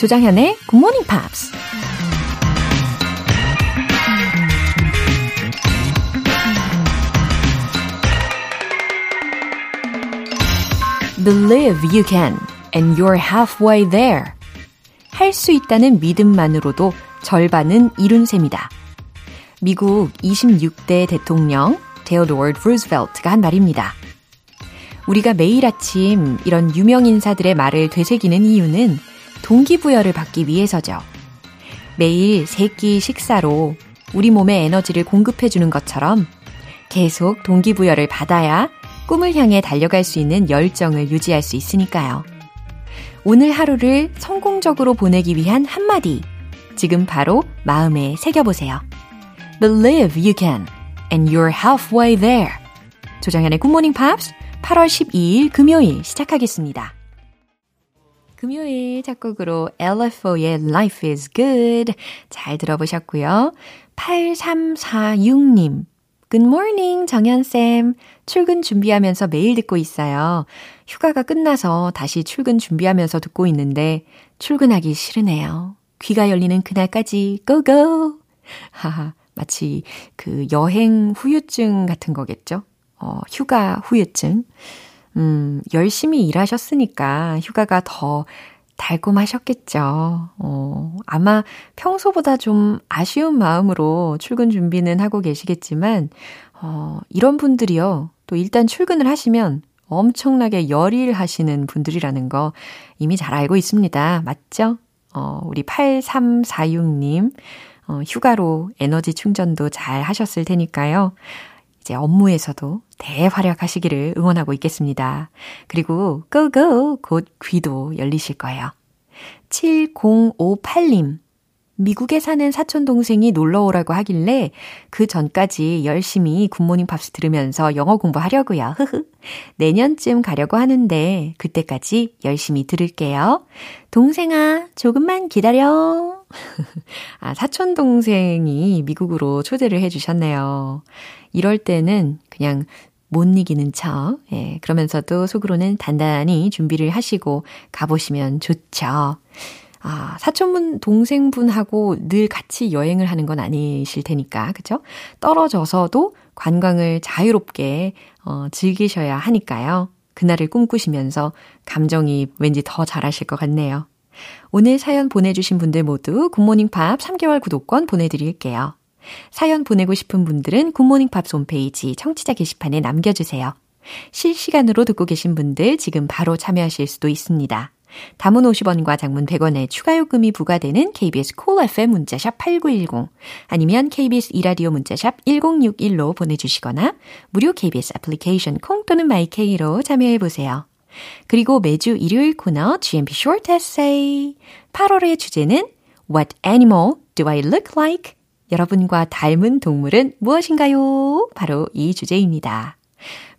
조장현의 Good Morning Pops. Believe you can, and you're halfway there. 할 수 있다는 믿음만으로도 절반은 이룬 셈이다. 미국 26대 대통령 데오도어 루즈벨트가 한 말입니다. 우리가 매일 아침 이런 유명 인사들의 말을 되새기는 이유는 동기부여를 받기 위해서죠. 매일 세끼 식사로 우리 몸에 에너지를 공급해주는 것처럼 계속 동기부여를 받아야 꿈을 향해 달려갈 수 있는 열정을 유지할 수 있으니까요. 오늘 하루를 성공적으로 보내기 위한 한마디. 지금 바로 마음에 새겨보세요. Believe you can. And you're halfway there. 조정현의 굿모닝 팝스 8월 12일 금요일 시작하겠습니다. 금요일 작곡으로 LFO의 Life is Good 잘 들어보셨고요. 8346님 Good morning, 정연쌤. 출근 준비하면서 매일 듣고 있어요. 휴가가 끝나서 다시 출근 준비하면서 듣고 있는데 출근하기 싫으네요. 귀가 열리는 그날까지 고고! 하하, 마치 그 여행 후유증 같은 거겠죠? 어, 휴가 후유증. 음, 열심히 일하셨으니까 휴가가 더 달콤하셨겠죠. 어, 아마 평소보다 좀 아쉬운 마음으로 출근 준비는 하고 계시겠지만, 어, 이런 분들이요. 또 일단 출근을 하시면 엄청나게 열일하시는 분들이라는 거 이미 잘 알고 있습니다. 맞죠? 어, 우리 8346님, 어, 휴가로 에너지 충전도 잘 하셨을 테니까요. 이제 업무에서도 대활약하시기를 응원하고 있겠습니다. 그리고 고고 곧 귀도 열리실 거예요. 7058님. 미국에 사는 사촌 동생이 놀러 오라고 하길래 그 전까지 열심히 굿모닝 팝스 들으면서 영어 공부하려고요. 흐흐. 내년쯤 가려고 하는데 그때까지 열심히 들을게요. 동생아, 조금만 기다려. 아, 사촌 동생이 미국으로 초대를 해 주셨네요. 이럴 때는 그냥 못 이기는 척, 예, 그러면서도 속으로는 단단히 준비를 하시고 가보시면 좋죠. 아, 사촌분, 동생분하고 늘 같이 여행을 하는 건 아니실 테니까, 그죠? 떨어져서도 관광을 자유롭게, 어, 즐기셔야 하니까요. 그날을 꿈꾸시면서 감정이 왠지 더 잘하실 것 같네요. 오늘 사연 보내주신 분들 모두 굿모닝 팝 3개월 구독권 보내드릴게요. 사연 보내고 싶은 분들은 굿모닝 팝스 홈페이지 청취자 게시판에 남겨주세요. 실시간으로 듣고 계신 분들 지금 바로 참여하실 수도 있습니다. 단문 50원과 장문 100원의 추가 요금이 부과되는 KBS 콜 cool FM 문자샵 8910 아니면 KBS 이라디오 문자샵 1061로 보내주시거나 무료 KBS 애플리케이션 콩 또는 마이케이로 참여해 보세요. 그리고 매주 일요일 코너 GMP Short Essay 8월의 주제는 What animal do I look like? 여러분과 닮은 동물은 무엇인가요? 바로 이 주제입니다.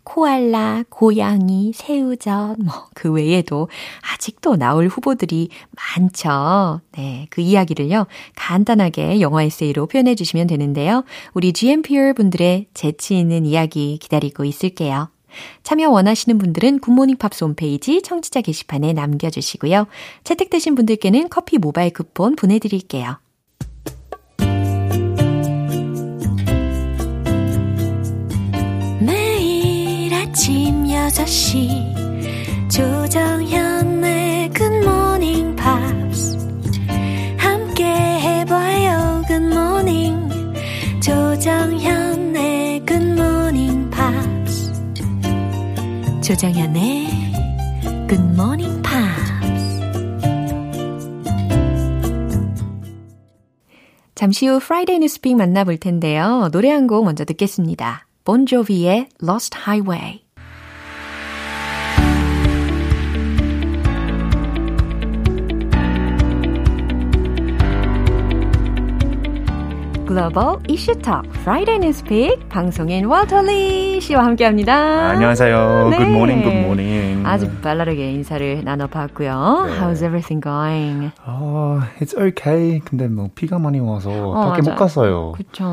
코알라, 고양이, 새우젓, 뭐, 그 외에도 아직도 나올 후보들이 많죠. 네, 그 이야기를요, 간단하게 영어 에세이로 표현해 주시면 되는데요. 우리 GMPer 분들의 재치 있는 이야기 기다리고 있을게요. 참여 원하시는 분들은 굿모닝 팝스 홈페이지 청취자 게시판에 남겨주시고요. 채택되신 분들께는 커피 모바일 쿠폰 보내드릴게요. 6시 조정현의 굿모닝 팝스 함께 해봐요 굿모닝 조정현의 굿모닝 팝스 조정현의 굿모닝 팝스 잠시 후 Friday News Pick 만나볼 텐데요. 노래 한 곡 먼저 듣겠습니다. 본조비의 Lost Highway 글로벌 이슈 Talk Friday News Pick 방송인 피터 씨와 함께합니다. 안녕하세요. 네. Good morning, good morning. 아주 발랄하게 인사를 나눠봤고요. 네. How's everything going? 어, uh, it's okay. 근데 뭐 비가 많이 와서 어, 밖에 맞아. 못 갔어요. 그렇죠.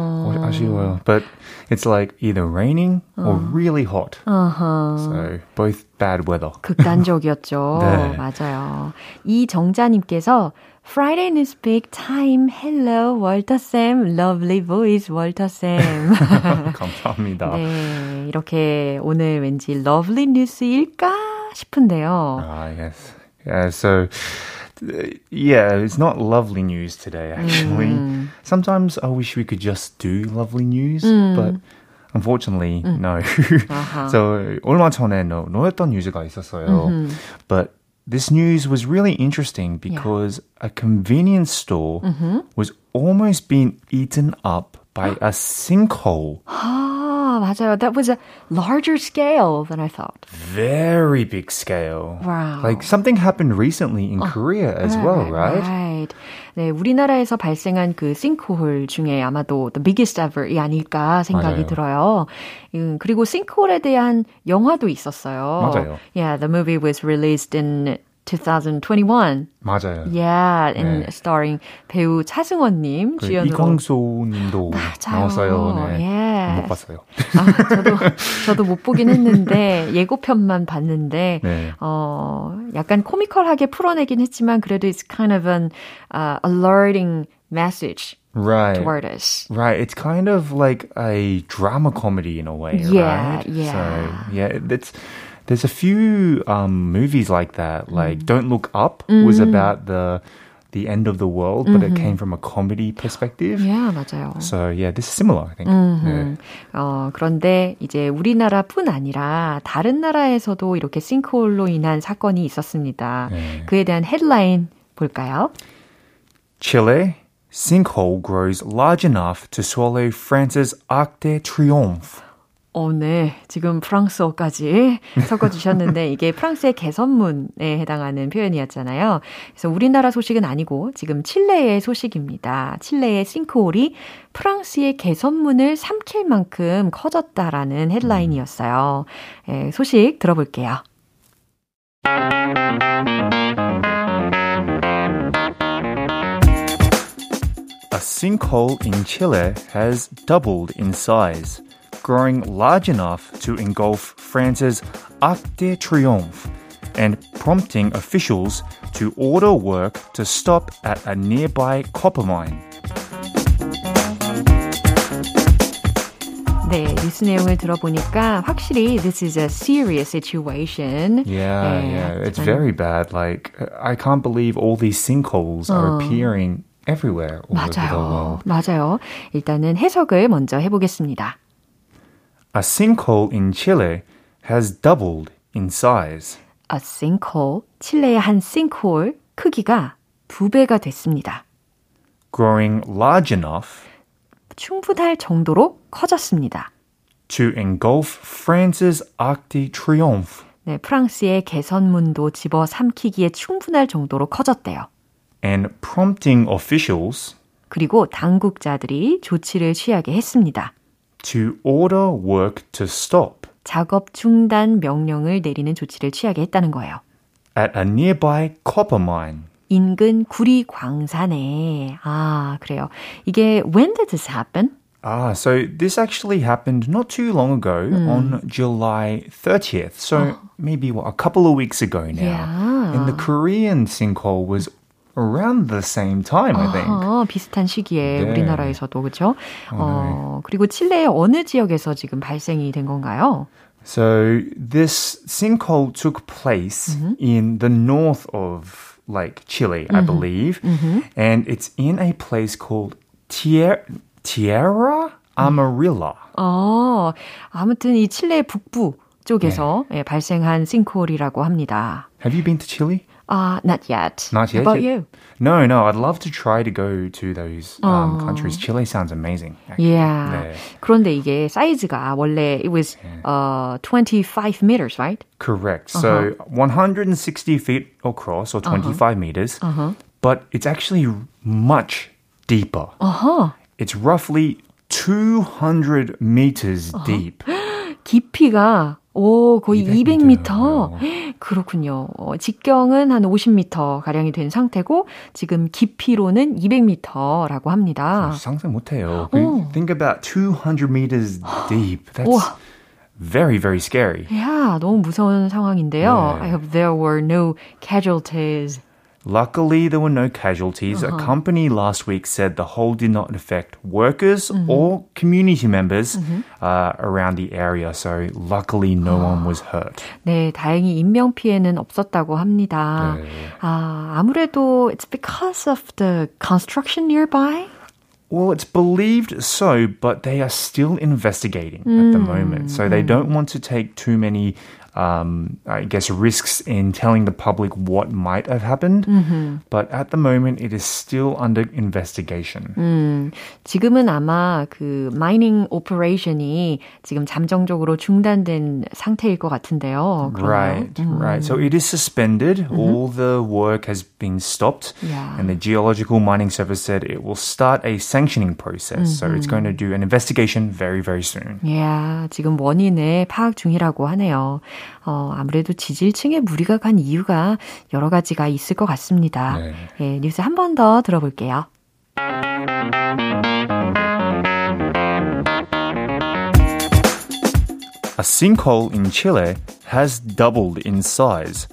아쉬워요. But it's like either raining or 어. really hot. Uh-huh. So both bad weather. 극단적이었죠. 네. 맞아요. 이 정자님께서 Friday Newspeak Time. Hello, Walter Sam. Lovely voice, Walter Sam. 감사합니다. 네, 이렇게 오늘 왠지 lovely 뉴스일까 싶은데요. Ah, yes. Yeah, so yeah, it's not lovely news today, actually. Mm. Sometimes I wish we could just do lovely news, mm. but unfortunately, mm. no. uh-huh. so, 얼마 전에 no, 노였던 뉴스가 있었어요. Mm-hmm. But this news was really interesting because yeah. a convenience store mm-hmm. was almost being eaten up by a sinkhole. 맞아요. That was a larger scale than I thought. Very big scale. Wow. Like something happened recently in Korea as right, well, right? Right. 네, 우리나라에서 발생한 그 싱크홀 중에 아마도 the biggest ever이 아닐까 생각이 맞아요. 들어요. 음, 그리고 싱크홀에 대한 영화도 있었어요. 맞아요. Yeah, the movie was released in 2021. 맞아요. Yeah, and 네. starring 배우 차승원님 그 주연으로. 이광소님도 나왔어요. 네. Yeah. 못 봤어요. 아, 저도 저도 못 보긴 했는데 예고편만 봤는데 네. 어 약간 코미컬하게 풀어내긴 했지만 그래도 it's kind of an uh, alerting message. right. toward us. Right. It's kind of like a drama comedy in a way, yeah, right? Yeah. So, yeah, it's there's a few um, movies like that. Like mm. Don't Look Up mm. was about the the end of the world, but mm-hmm. it came from a comedy perspective. Yeah, 맞아요. So yeah, this is similar, I think. Mm-hmm. 네. 어, 그런데 이제 우리나라뿐 아니라 다른 나라에서도 이렇게 싱크홀로 인한 사건이 있었습니다. 네. 그에 대한 헤드라인 볼까요? Chile sinkhole grows large enough to swallow France's Arc de Triomphe. 어, 네. 지금 프랑스어까지 섞어주셨는데, 이게 프랑스의 개선문에 해당하는 표현이었잖아요. 그래서 우리나라 소식은 아니고, 지금 칠레의 소식입니다. 칠레의 싱크홀이 프랑스의 개선문을 삼킬 만큼 커졌다라는 헤드라인이었어요. 예, 소식 들어볼게요. A sinkhole in Chile has doubled in size. growing large enough to engulf France's Arc de Triomphe and prompting officials to order work to stop at a nearby copper mine. 네, 뉴스 내용을 들어보니까 확실히 this is a serious situation. Yeah, 네, yeah, it's very bad. Like I can't believe all these sinkholes are appearing everywhere all 맞아요. over the world. 맞아요. 일단은 해석을 먼저 해보겠습니다. A sinkhole in Chile has doubled in size. A sinkhole, 칠레의 한 sinkhole 크기가 두 배가 됐습니다. Growing large enough 충분할 정도로 커졌습니다. to engulf France's Arc de Triomphe. 네, 프랑스의 개선문도 집어 삼키기에 충분할 정도로 커졌대요. And prompting officials 그리고 당국자들이 조치를 취하게 했습니다. to order work to stop. 작업 중단 명령을 내리는 조치를 취하게 했다는 거예요. At a nearby copper mine. 인근 구리 광산에. 아, 그래요. 이게 when did this happen? Ah, so this actually happened not too long ago mm. on July 30th. So oh. maybe what, a couple of weeks ago now. Yeah. And the Korean sinkhole was around the same time, I think. 아, 비슷한 시기에 네. 우리나라에서도 그렇죠. 어, 그리고 칠레의 어느 지역에서 지금 발생이 된 건가요? So this sinkhole took place mm-hmm. in the north of like Chile, I mm-hmm. believe, mm-hmm. and it's in a place called Tier Tierra Amarilla. 어, 아무튼 이 칠레 북부 쪽에서 네. 예, 발생한 싱크홀이라고 합니다. Have you been to Chile? Uh, not yet. Not yet. How about you? No, no. I'd love to try to go to those um, countries. Chile sounds amazing. Actually. Yeah. 네. 그런데 이게 사이즈가 원래 it was uh, 25 meters, right? Correct. Uh-huh. So 160 feet across or 25 uh-huh. meters. Uh-huh. But it's actually much deeper. Uh-huh. It's roughly 200 meters uh-huh. deep. 깊이가 오, 거의 200m. 200m. 그렇군요. 어, 직경은 한 50m 가량이 된 상태고 지금 깊이로는 200m라고 합니다. 상상 못 해요. Think about 200 meters deep. That's 우와. very very scary. Yeah, 너무 무서운 상황인데요. 네. I hope there were no casualties. Luckily, there were no casualties. Uh-huh. A company last week said the hole did not affect workers mm-hmm. or community members mm-hmm. uh, around the area. So luckily, no one was hurt. 네, 다행히 인명 피해는 없었다고 합니다. 네. 아, 아무래도 it's because of the construction nearby. Well, it's believed so, but they are still investigating mm. at the moment. So they don't want to take too many um, I guess, risks in telling the public what might have happened. Mm-hmm. But at the moment, it is still under investigation. 음, 지금은 아마 그 마이닝 오퍼레이션이 지금 잠정적으로 중단된 상태일 것 같은데요. 그러나요? Right, 음. right. So it is suspended. Mm-hmm. All the work has been stopped. Yeah. And the Geological Mining Service said it will start a sanctioning process. Mm-hmm. So it's going to do an investigation very, very soon. Yeah, 지금 원인을 파악 중이라고 하네요. 어, 아무래도 지질층에 무리가 간 이유가 여러 가지가 있을 것 같습니다. 네. 예, 뉴스 한 번 더 들어볼게요. A sinkhole in Chile has doubled in size,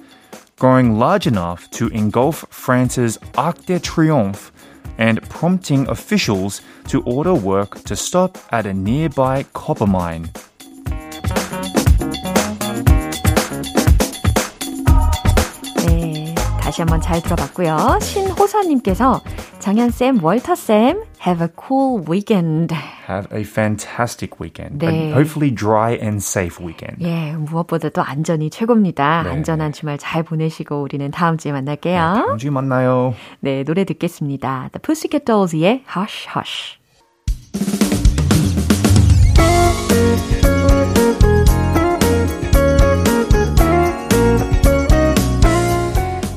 growing large enough to engulf France's Arc de Triomphe and prompting officials to order work to stop at a nearby copper mine. 다시 한번 잘 들어봤고요. 신호선님께서 정현쌤, 월터쌤, have a cool weekend. Have a fantastic weekend. 네. A hopefully dry and safe weekend. 예, 무엇보다도 안전이 최고입니다. 네. 안전한 주말 잘 보내시고 우리는 다음 주에 만날게요. 네, 다음 주에 만나요. 네, 노래 듣겠습니다. The Pussycat Dolls의 Hush Hush.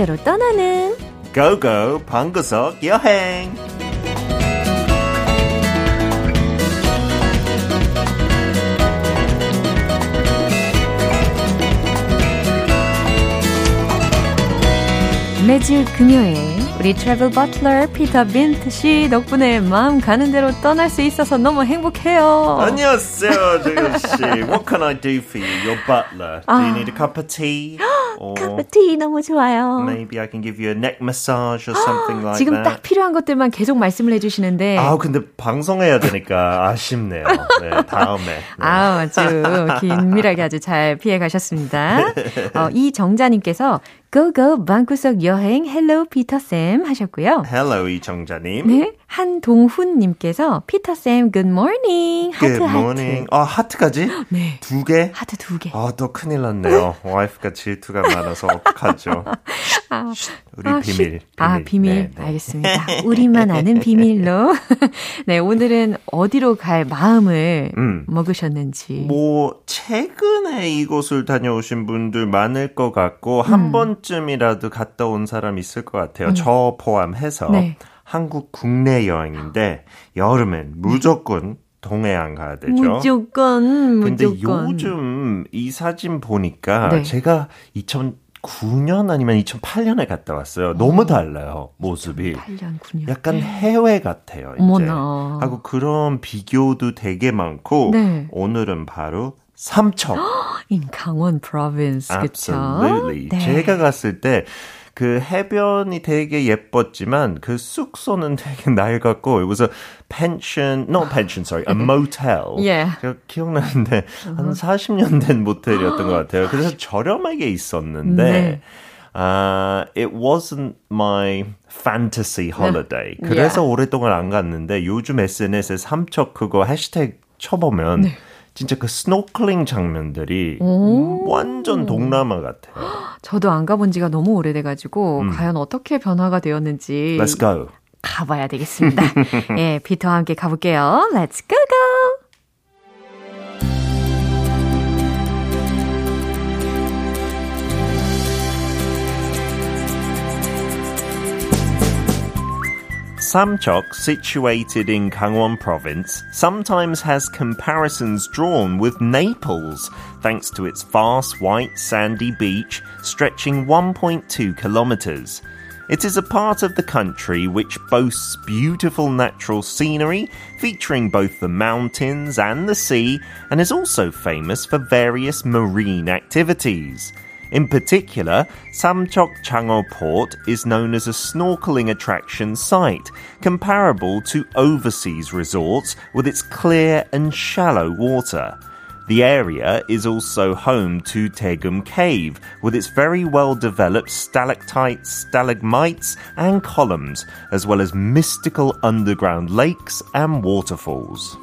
대로 떠나는 고고 방구석 여행 매주 금요일 우리 트래블 버틀러 피터 빈트 씨 덕분에 마음 가는 대로 떠날 수 있어서 너무 행복해요. 안녕하세요, 조현 씨. What can I do for you? Your butler. Do you need a cup of tea? Or cup of tea 너무 좋아요. Maybe I can give you a neck massage or something like 지금 that. 지금 딱 필요한 것들만 계속 말씀을 해주시는데. 아, 근데 방송해야 되니까 아쉽네요. 네, 다음에. 네. 아, 아주 긴밀하게 아주 잘 피해 가셨습니다. 어, 이 정자님께서 고고 방구석 여행 hello 피터쌤 하셨고요. Hello 이정자님. 네. 한동훈님께서 피터쌤 good morning 하트 good morning. 하트. 아 하트까지? 네. 두 개? 하트 두 개. 아또 큰일 났네요. 와이프가 질투가 많아서 어떡하죠? 아, 우리 아, 비밀, 비밀. 아 비밀. 네, 네. 알겠습니다. 우리만 아는 비밀로. 네 오늘은 어디로 갈 마음을 음. 먹으셨는지. 뭐 최근에 이곳을 다녀오신 분들 많을 것 같고 음. 한번 쯤이라도 갔다 온 사람 있을 것 같아요. 음. 저 포함해서. 네. 한국 국내 여행인데 여름엔 무조건 동해안 가야 되죠. 무조건, 근데 요즘 이 사진 보니까 네. 제가 2009년 아니면 2008년에 갔다 왔어요. 너무 달라요, 모습이. 8년, 9년. 약간 네. 해외 같아요, 이제. 어머나. 하고 그런 비교도 되게 많고 네. 오늘은 바로 삼척. in 강원 province? Absolutely. 네. 제가 갔을 때그 해변이 되게 예뻤지만 그 숙소는 되게 낡았고 it was a pension, not pension, sorry, a motel. yeah. 제가 기억나는데 한 40년 된 모텔이었던 것 같아요. 그래서 저렴하게 있었는데 네. uh, it wasn't my fantasy holiday. 그래서 yeah. 오랫동안 안 갔는데 요즘 SNS에 삼척 그거 해시태그 쳐보면 네. 진짜 그 스노클링 장면들이 완전 동남아 같아요. 저도 안 가본 지가 너무 오래돼가지고 음. 과연 어떻게 변화가 되었는지 Let's go. 가봐야 되겠습니다. 예, 피터와 함께 가볼게요. Let's go go. Samchok, situated in Gangwon province, sometimes has comparisons drawn with Naples, thanks to its vast white sandy beach stretching 1.2 kilometers. It is a part of the country which boasts beautiful natural scenery, featuring both the mountains and the sea, and is also famous for various marine activities. In particular, Samchok Chango Port is known as a snorkeling attraction site, comparable to overseas resorts with its clear and shallow water. The area is also home to Tegum Cave, with its very well developed stalactites, stalagmites, and columns, as well as mystical underground lakes and waterfalls.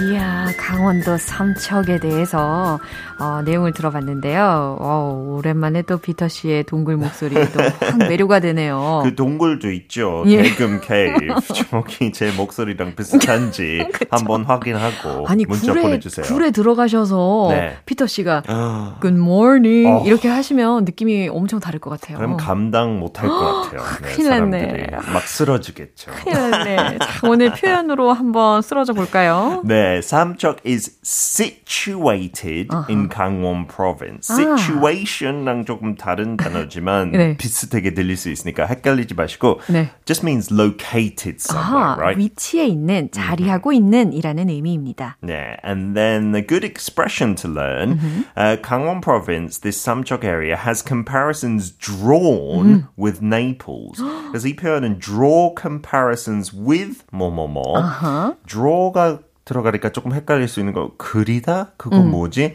이야, 강원도 삼척에 대해서 어, 내용을 들어봤는데요. 어, 오랜만에 또 피터 씨의 동굴 목소리도 확 매료가 되네요. 그 동굴도 있죠. 예. 대금 케이브. 저기 제 목소리랑 비슷한지 한번 확인하고 아니, 문자 굴에, 보내주세요. 굴에 들어가셔서 네. 피터 씨가 아. Good morning 어. 이렇게 하시면 느낌이 엄청 다를 것 같아요. 그럼 감당 못할 것 같아요. 네, 큰일 났네. 막 쓰러지겠죠. 큰일 났네. 자, 오늘 표현으로 한번 쓰러져 볼까요? 네, Samchok is situated uh-huh. in Gangwon province. 아. Situation랑 조금 다른 단어지만 네. 비슷하게 들릴 수 있으니까 헷갈리지 마시고 네. just means located somewhere, 아, right? 위치에 있는, 자리하고 있는이라는 의미입니다. 네, and then a good expression to learn. Mm-hmm. Uh, Gangwon province, this Samchok area has comparisons drawn mm. with Naples. 그래서 이 표현은 draw comparisons with 뭐뭐뭐. Uh-huh. draw가 들어가니까 조금 헷갈릴 수 있는 거 그리다 그거 음. 뭐지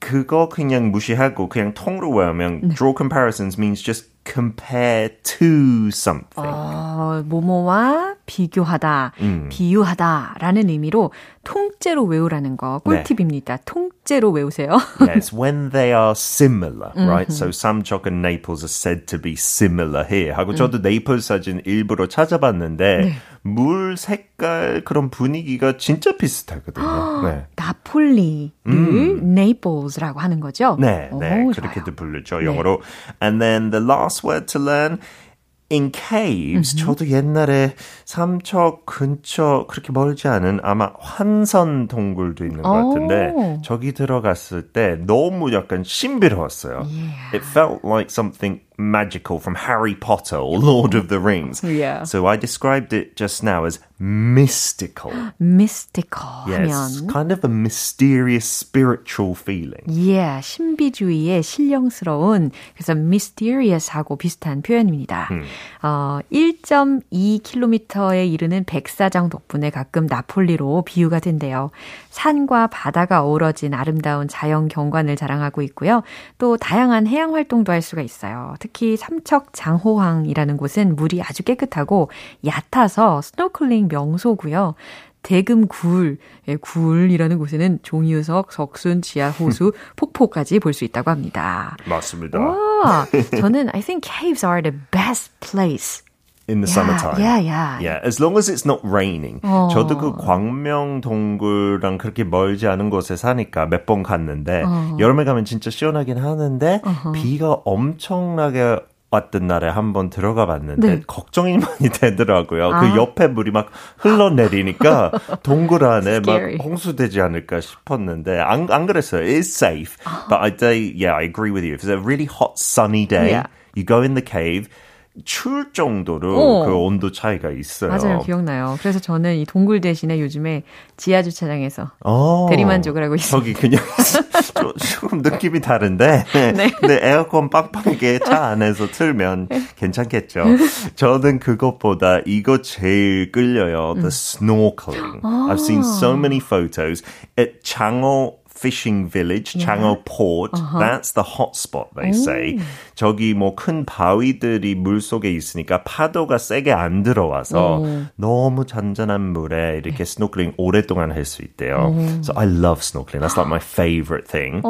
그거 그냥 무시하고 그냥 통으로 외우면 네. draw comparisons means just compare to something. 어, 뭐뭐와 비교하다, 음. 비유하다라는 의미로 통째로 외우라는 거 꿀팁입니다. 네. 통째로 외우세요. yes, when they are similar, right? So Samchok and Naples are said to be similar here. 하고 저도 네이플 사진 일부러 찾아봤는데 네. 물 색깔 그런 분위기가 진짜 비슷하거든요. 네. 나폴리를 음. Naples라고 하는 거죠? 네, 네. 오, 그렇게도 부르죠. 영어로. And then the last word to learn in caves. Mm-hmm. 저도 옛날에 삼척 근처 그렇게 멀지 않은 아마 환선 동굴도 있는 것 같은데 저기 들어갔을 때 너무 약간 신비로웠어요. Yeah. It felt like something magical from Harry Potter or Lord of the Rings. Yeah. So I described it just now as mystical. mystical yes, 하면 kind of a mysterious spiritual feeling. Yeah, 신비주의의 신령스러운 그래서 mysterious하고 비슷한 표현입니다. 음. 어, 1.2km에 이르는 백사장 덕분에 가끔 나폴리로 비유가 된대요. 산과 바다가 어우러진 아름다운 자연 경관을 자랑하고 있고요. 또 다양한 해양 활동도 할 수가 있어요. 특히 삼척 장호항이라는 곳은 물이 아주 깨끗하고 얕아서 스노클링 명소고요. 대금 굴, 예, 굴이라는 곳에는 종이유석, 석순, 지하, 호수, 폭포까지 볼 수 있다고 합니다. 맞습니다. 와, 저는 I think caves are the best place in the yeah, summertime. Yeah, yeah. Yeah, as long as it's not raining. 어. 저도 그 광명 동굴랑 그렇게 멀지 않은 곳에 사니까 몇 번 갔는데 어. 여름에 가면 진짜 시원하긴 하는데 uh-huh. 비가 엄청나게 왔던 날에 한번 들어가 봤는데 네. 걱정이 많이 되더라고요. 그 아. 그 옆에 물이 막 흘러내리니까 동굴 안에 막 홍수되지 않을까 싶었는데 안, 안 그랬어요. It's safe. But I yeah, I agree with you. If it's a really hot sunny day, yeah. you go in the cave, 추울 정도로 어. 그 온도 차이가 있어요. 맞아요. 기억나요. 그래서 저는 이 동굴 대신에 요즘에 지하 주차장에서 어. 대리만족을 하고 있어요. 저기 그냥 조금 느낌이 다른데 네. 근데 에어컨 빵빵하게 차 안에서 틀면 괜찮겠죠. 저는 그것보다 이거 제일 끌려요. The snorkeling. 아. I've seen so many photos at 장호 fishing village, yeah. Jangho Port. Uh-huh. That's the hot spot, they 오. say. 저기 뭐 큰 바위들이 물 속에 있으니까 파도가 세게 안 들어와서 오. 너무 잔잔한 물에 이렇게 스노클링 오랫동안 할 수 있대요. 오. So I love snorkeling. That's like my favorite thing.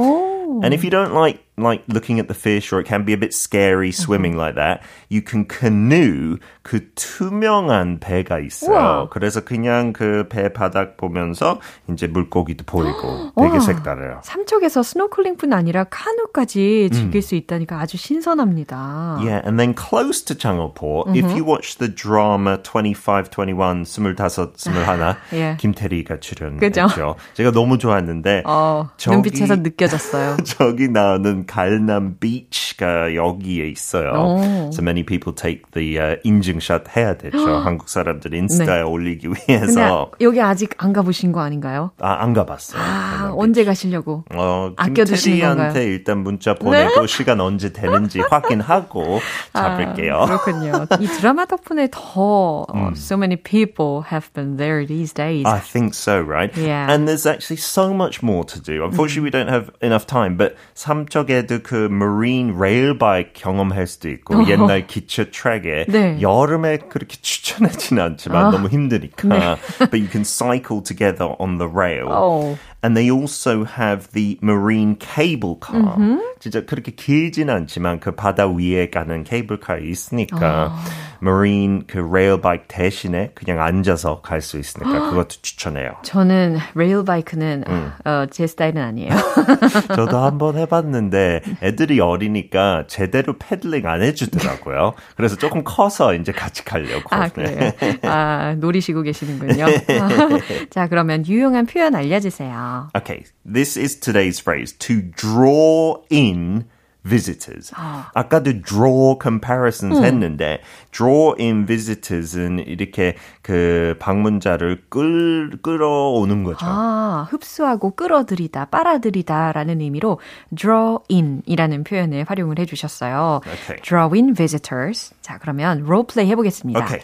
And if you don't like like looking at the fish or it can be a bit scary swimming like that. You can canoe 그 투명한 배가 있어요. 우와. 그래서 그냥 그 배 바닥 보면서 이제 물고기도 보이고 되게 색달라요. 삼척에서 스노클링뿐 아니라 카누까지 즐길 음. 수 있다니까 아주 신선합니다. Yeah, and then close to Changoport, mm-hmm. if you watch the drama 2521 25 21 예. 김태리가 출연했죠. 제가 너무 좋아했는데 어, 저기, 눈빛에서 느껴졌어요. 저기 나오는 갈남 비치가 여기에 있어요. 오. So many people take the uh, 인증샷 해야 되죠. 한국 사람들 인스타에 네. 올리기 위해서. 여기 아직 안 가보신 거 아닌가요? 아, 안 가봤어요. 아, 언제 가시려고? 어, 아껴두시는 건가요? 일단 문자 보내고 네? 시간 언제 되는지 확인하고 잡을게요. 아, 그렇군요. 이 드라마 덕분에 더 음. so many people have been there these days. I think so, right? Yeah. And there's actually so much more to do. Unfortunately, mm. we don't have enough time, but 삼척에 도 그 marine rail bike 경험할 수도 있고 어. 옛날 기차 트랙에 네. 여름에 그렇게 추천하지는 않지만 아. 너무 힘드니까. 네. but you can cycle together on the rail. Oh. And they also have the marine cable car. Mm-hmm. 진짜 그렇게 길진 않지만 그 바다 위에 가는 케이블카 있으니까 어. Marine 그 레일 바이크 대신에 그냥 앉아서 갈 수 있으니까 그것도 추천해요. 저는 레일 바이크는 음. 어, 제 스타일은 아니에요. 저도 한번 해봤는데 애들이 어리니까 제대로 pedaling 안 해주더라고요. 그래서 조금 커서 이제 같이 가려고. 아 그래요. 아 노리시고 계시는군요. 자 그러면 유용한 표현 알려주세요. Okay, this is today's phrase to draw in visitors. 아. 아까도 draw comparisons 음. 했는데 draw in visitors은 이렇게 그 방문자를 끌 끌어오는 거죠. 아, 흡수하고 끌어들이다, 빨아들이다라는 의미로 draw in이라는 표현을 활용을 해 주셨어요. Okay. draw in visitors. 자, 그러면 role play 해 보겠습니다. Okay.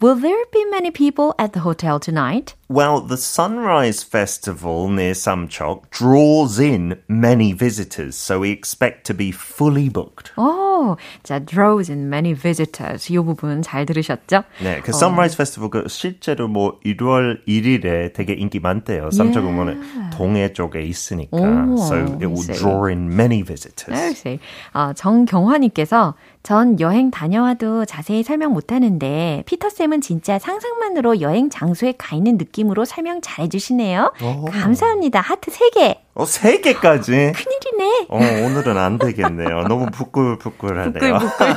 Will there be many people at the hotel tonight? Well, the Sunrise Festival near Samchok draws in many visitors, so we expect to be fully booked. 오, 자, draws in many visitors. 이 부분 잘 들으셨죠? 네, 그 Sunrise 어. Festival 그 실제로 뭐 1월 1일에 되게 인기 많대요. 삼척공원은 yeah. 동해 쪽에 있으니까. 오, so it will draw in many visitors. I see. 어, 정경화님께서 전 여행 다녀와도 자세히 설명 못하는데 피터쌤은 진짜 상상만으로 여행 장소에 가 있는 느낌으로 설명 잘해주시네요. 감사합니다. 하트 3개. 어, 3개까지? 큰일이네. 어, 오늘은 안 되겠네요. 너무 부끌부끌하네요. 부끌부끌.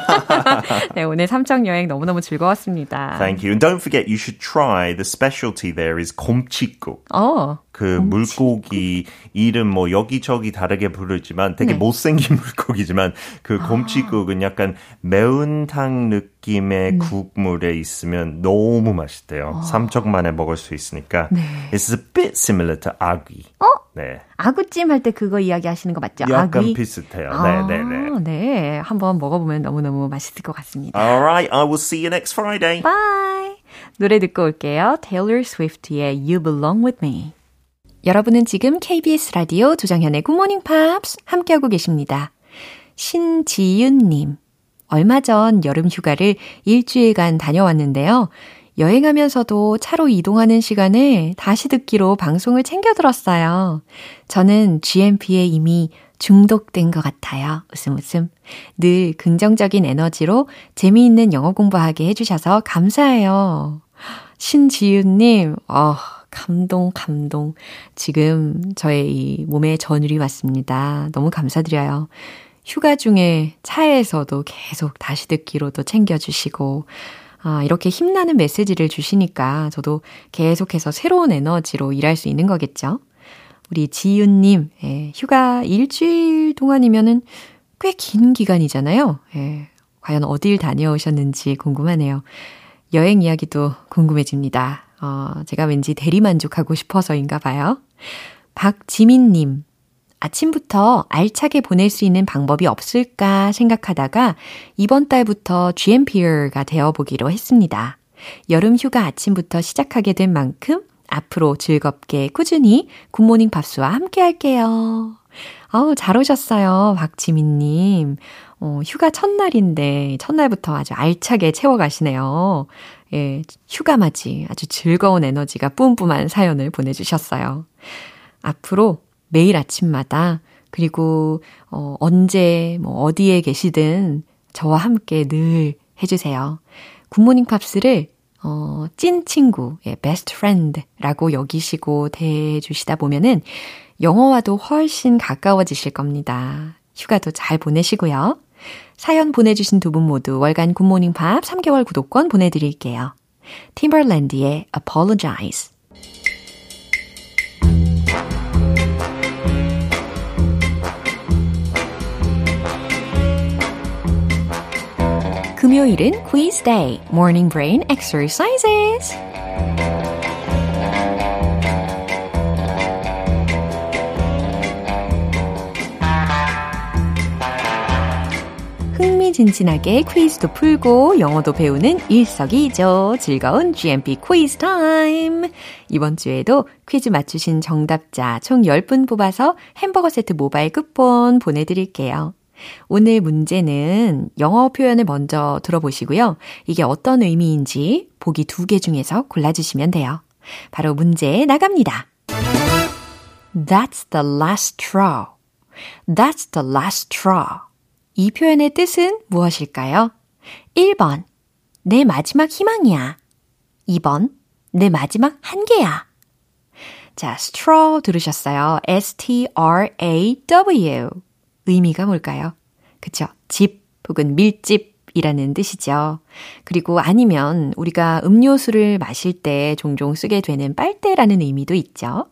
네, 오늘 삼척 여행 너무너무 즐거웠습니다. Thank you. And don't forget, you should try the specialty there is 곰치국. 어. 그 물고기 이름 뭐 여기저기 다르게 부르지만 되게 네. 못생긴 물고기지만 그 아. 곰치국은 약간 매운탕 느낌의 네. 국물에 있으면 너무 맛있대요. 아. 삼척만에 먹을 수 있으니까. 네. It's a bit similar to 아귀. 어? 네. 아구찜 할 때 그거 이야기 하시는 거 맞죠? 약간 아귀? 비슷해요. 아, 네, 네, 네. 네. 한번 먹어보면 너무너무 맛있을 것 같습니다. Alright, I will see you next Friday. Bye. 노래 듣고 올게요. Taylor Swift의 You Belong With Me. 여러분은 지금 KBS 라디오 조정현의 굿모닝 팝스 함께하고 계십니다. 신지윤님. 얼마 전 여름 휴가를 일주일간 다녀왔는데요. 여행하면서도 차로 이동하는 시간에 다시 듣기로 방송을 챙겨 들었어요. 저는 GMP에 이미 중독된 것 같아요. 웃음 웃음. 늘 긍정적인 에너지로 재미있는 영어 공부하게 해주셔서 감사해요. 신지윤님, 어, 감동, 감동. 지금 저의 이 몸에 전율이 왔습니다. 너무 감사드려요. 휴가 중에 차에서도 계속 다시 듣기로도 챙겨주시고, 아, 이렇게 힘나는 메시지를 주시니까 저도 계속해서 새로운 에너지로 일할 수 있는 거겠죠? 우리 지윤님, 예, 휴가 일주일 동안이면은 꽤 긴 기간이잖아요. 예, 과연 어딜 다녀오셨는지 궁금하네요. 여행 이야기도 궁금해집니다. 어, 제가 왠지 대리만족하고 싶어서인가 봐요. 박지민님, 아침부터 알차게 보낼 수 있는 방법이 없을까 생각하다가 이번 달부터 GMPR가 되어보기로 했습니다. 여름 휴가 아침부터 시작하게 된 만큼 앞으로 즐겁게 꾸준히 굿모닝 팝스와 함께 할게요. 아우, 잘 오셨어요. 박지민님. 어, 휴가 첫날인데, 첫날부터 아주 알차게 채워가시네요. 예, 휴가 맞이 아주 즐거운 에너지가 뿜뿜한 사연을 보내주셨어요. 앞으로 매일 아침마다 그리고 어, 언제 뭐 어디에 계시든 저와 함께 늘 해주세요. 굿모닝 팝스를 어, 찐 친구, 예, best friend라고 여기시고 대해주시다 보면은 영어와도 훨씬 가까워지실 겁니다. 휴가도 잘 보내시고요. 사연 보내주신 두 분 모두 월간 굿모닝 팝스 3개월 구독권 보내드릴게요. Timbaland의 Apologize. 금요일은 quiz day, morning brain exercises. 흥미진진하게 퀴즈도 풀고 영어도 배우는 일석이조 즐거운 GMP 퀴즈 타임. 이번 주에도 퀴즈 맞추신 정답자 총 10분 뽑아서 햄버거 세트 모바일 쿠폰 보내드릴게요. 오늘 문제는 영어 표현을 먼저 들어보시고요. 이게 어떤 의미인지 보기 두 개 중에서 골라주시면 돼요. 바로 문제 나갑니다. That's the last straw. That's the last straw. 이 표현의 뜻은 무엇일까요? 1번, 내 마지막 희망이야. 2번, 내 마지막 한계야. 자, straw 들으셨어요. S-T-R-A-W. 의미가 뭘까요? 그쵸? 집 혹은 밀집이라는 뜻이죠. 그리고 아니면 우리가 음료수를 마실 때 종종 쓰게 되는 빨대라는 의미도 있죠.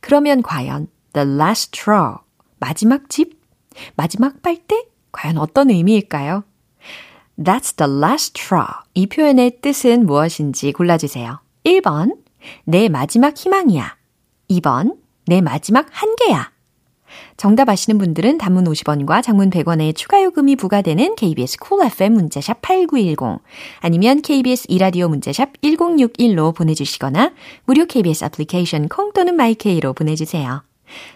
그러면 과연 the last straw, 마지막 집, 마지막 빨대? 과연 어떤 의미일까요? That's the last straw. 이 표현의 뜻은 무엇인지 골라주세요. 1번, 내 마지막 희망이야. 2번, 내 마지막 한계야. 정답 아시는 분들은 단문 50원과 장문 100원의 추가 요금이 부과되는 KBS 쿨 cool FM 문자샵 8910 아니면 KBS 2라디오 문자샵 1061로 보내주시거나 무료 KBS 애플리케이션 콩 또는 마이케이로 보내주세요.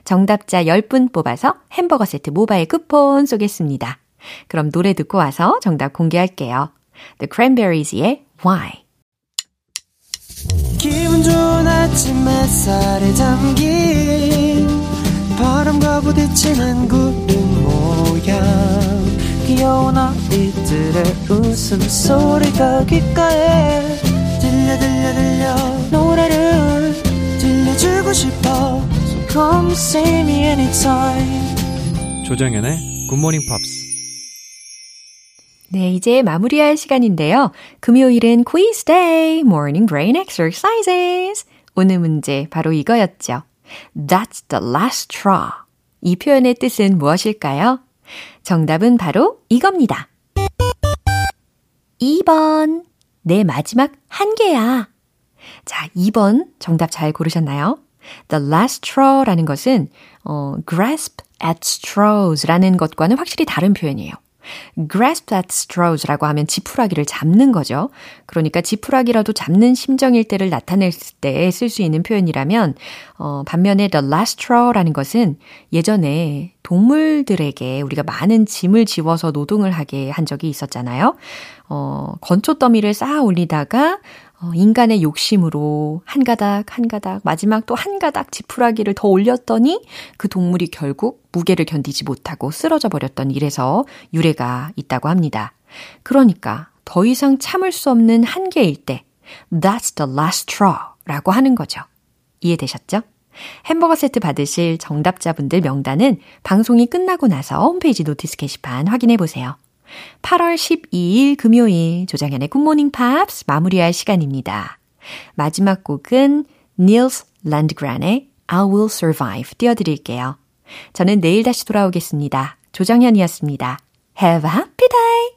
정답자 10분 뽑아서 햄버거 세트 모바일 쿠폰 쏘겠습니다. 그럼 노래 듣고 와서 정답 공개할게요. The Cranberries의 Why 기분 좋은 아침 햇살에 담긴 바람과 부딪히는 구름 모양 귀여운 아이들의 웃음소리가 귓가에 들려 들려 들려 노래를 들려주고 싶어 Come see me anytime. 조정연의 굿모닝 팝스. 네, 이제 마무리할 시간인데요. 금요일은 quiz day, morning brain exercises. 오늘 문제 바로 이거였죠. That's the last straw. 이 표현의 뜻은 무엇일까요? 정답은 바로 이겁니다. 2번. 내 마지막 한계야. 자, 2번 정답 잘 고르셨나요? The last straw라는 것은 어, grasp at straws라는 것과는 확실히 다른 표현이에요. Grasp at straws라고 하면 지푸라기를 잡는 거죠. 그러니까 지푸라기라도 잡는 심정일 때를 나타낼 때 쓸 수 있는 표현이라면 어, 반면에 the last straw라는 것은 예전에 동물들에게 우리가 많은 짐을 지워서 노동을 하게 한 적이 있었잖아요. 어, 건초 더미를 쌓아 올리다가 어, 인간의 욕심으로 한 가닥 한 가닥 마지막 또 한 가닥 지푸라기를 더 올렸더니 그 동물이 결국 무게를 견디지 못하고 쓰러져 버렸던 일에서 유래가 있다고 합니다. 그러니까 더 이상 참을 수 없는 한계일 때 That's the last straw 라고 하는 거죠. 이해되셨죠? 햄버거 세트 받으실 정답자분들 명단은 방송이 끝나고 나서 홈페이지 notice 게시판 확인해 보세요. 8월 12일 금요일 조정현의 굿모닝 팝스 마무리할 시간입니다. 마지막 곡은 닐스 란드그란의 I Will Survive 띄워드릴게요. 저는 내일 다시 돌아오겠습니다. 조정현이었습니다. Have a happy day!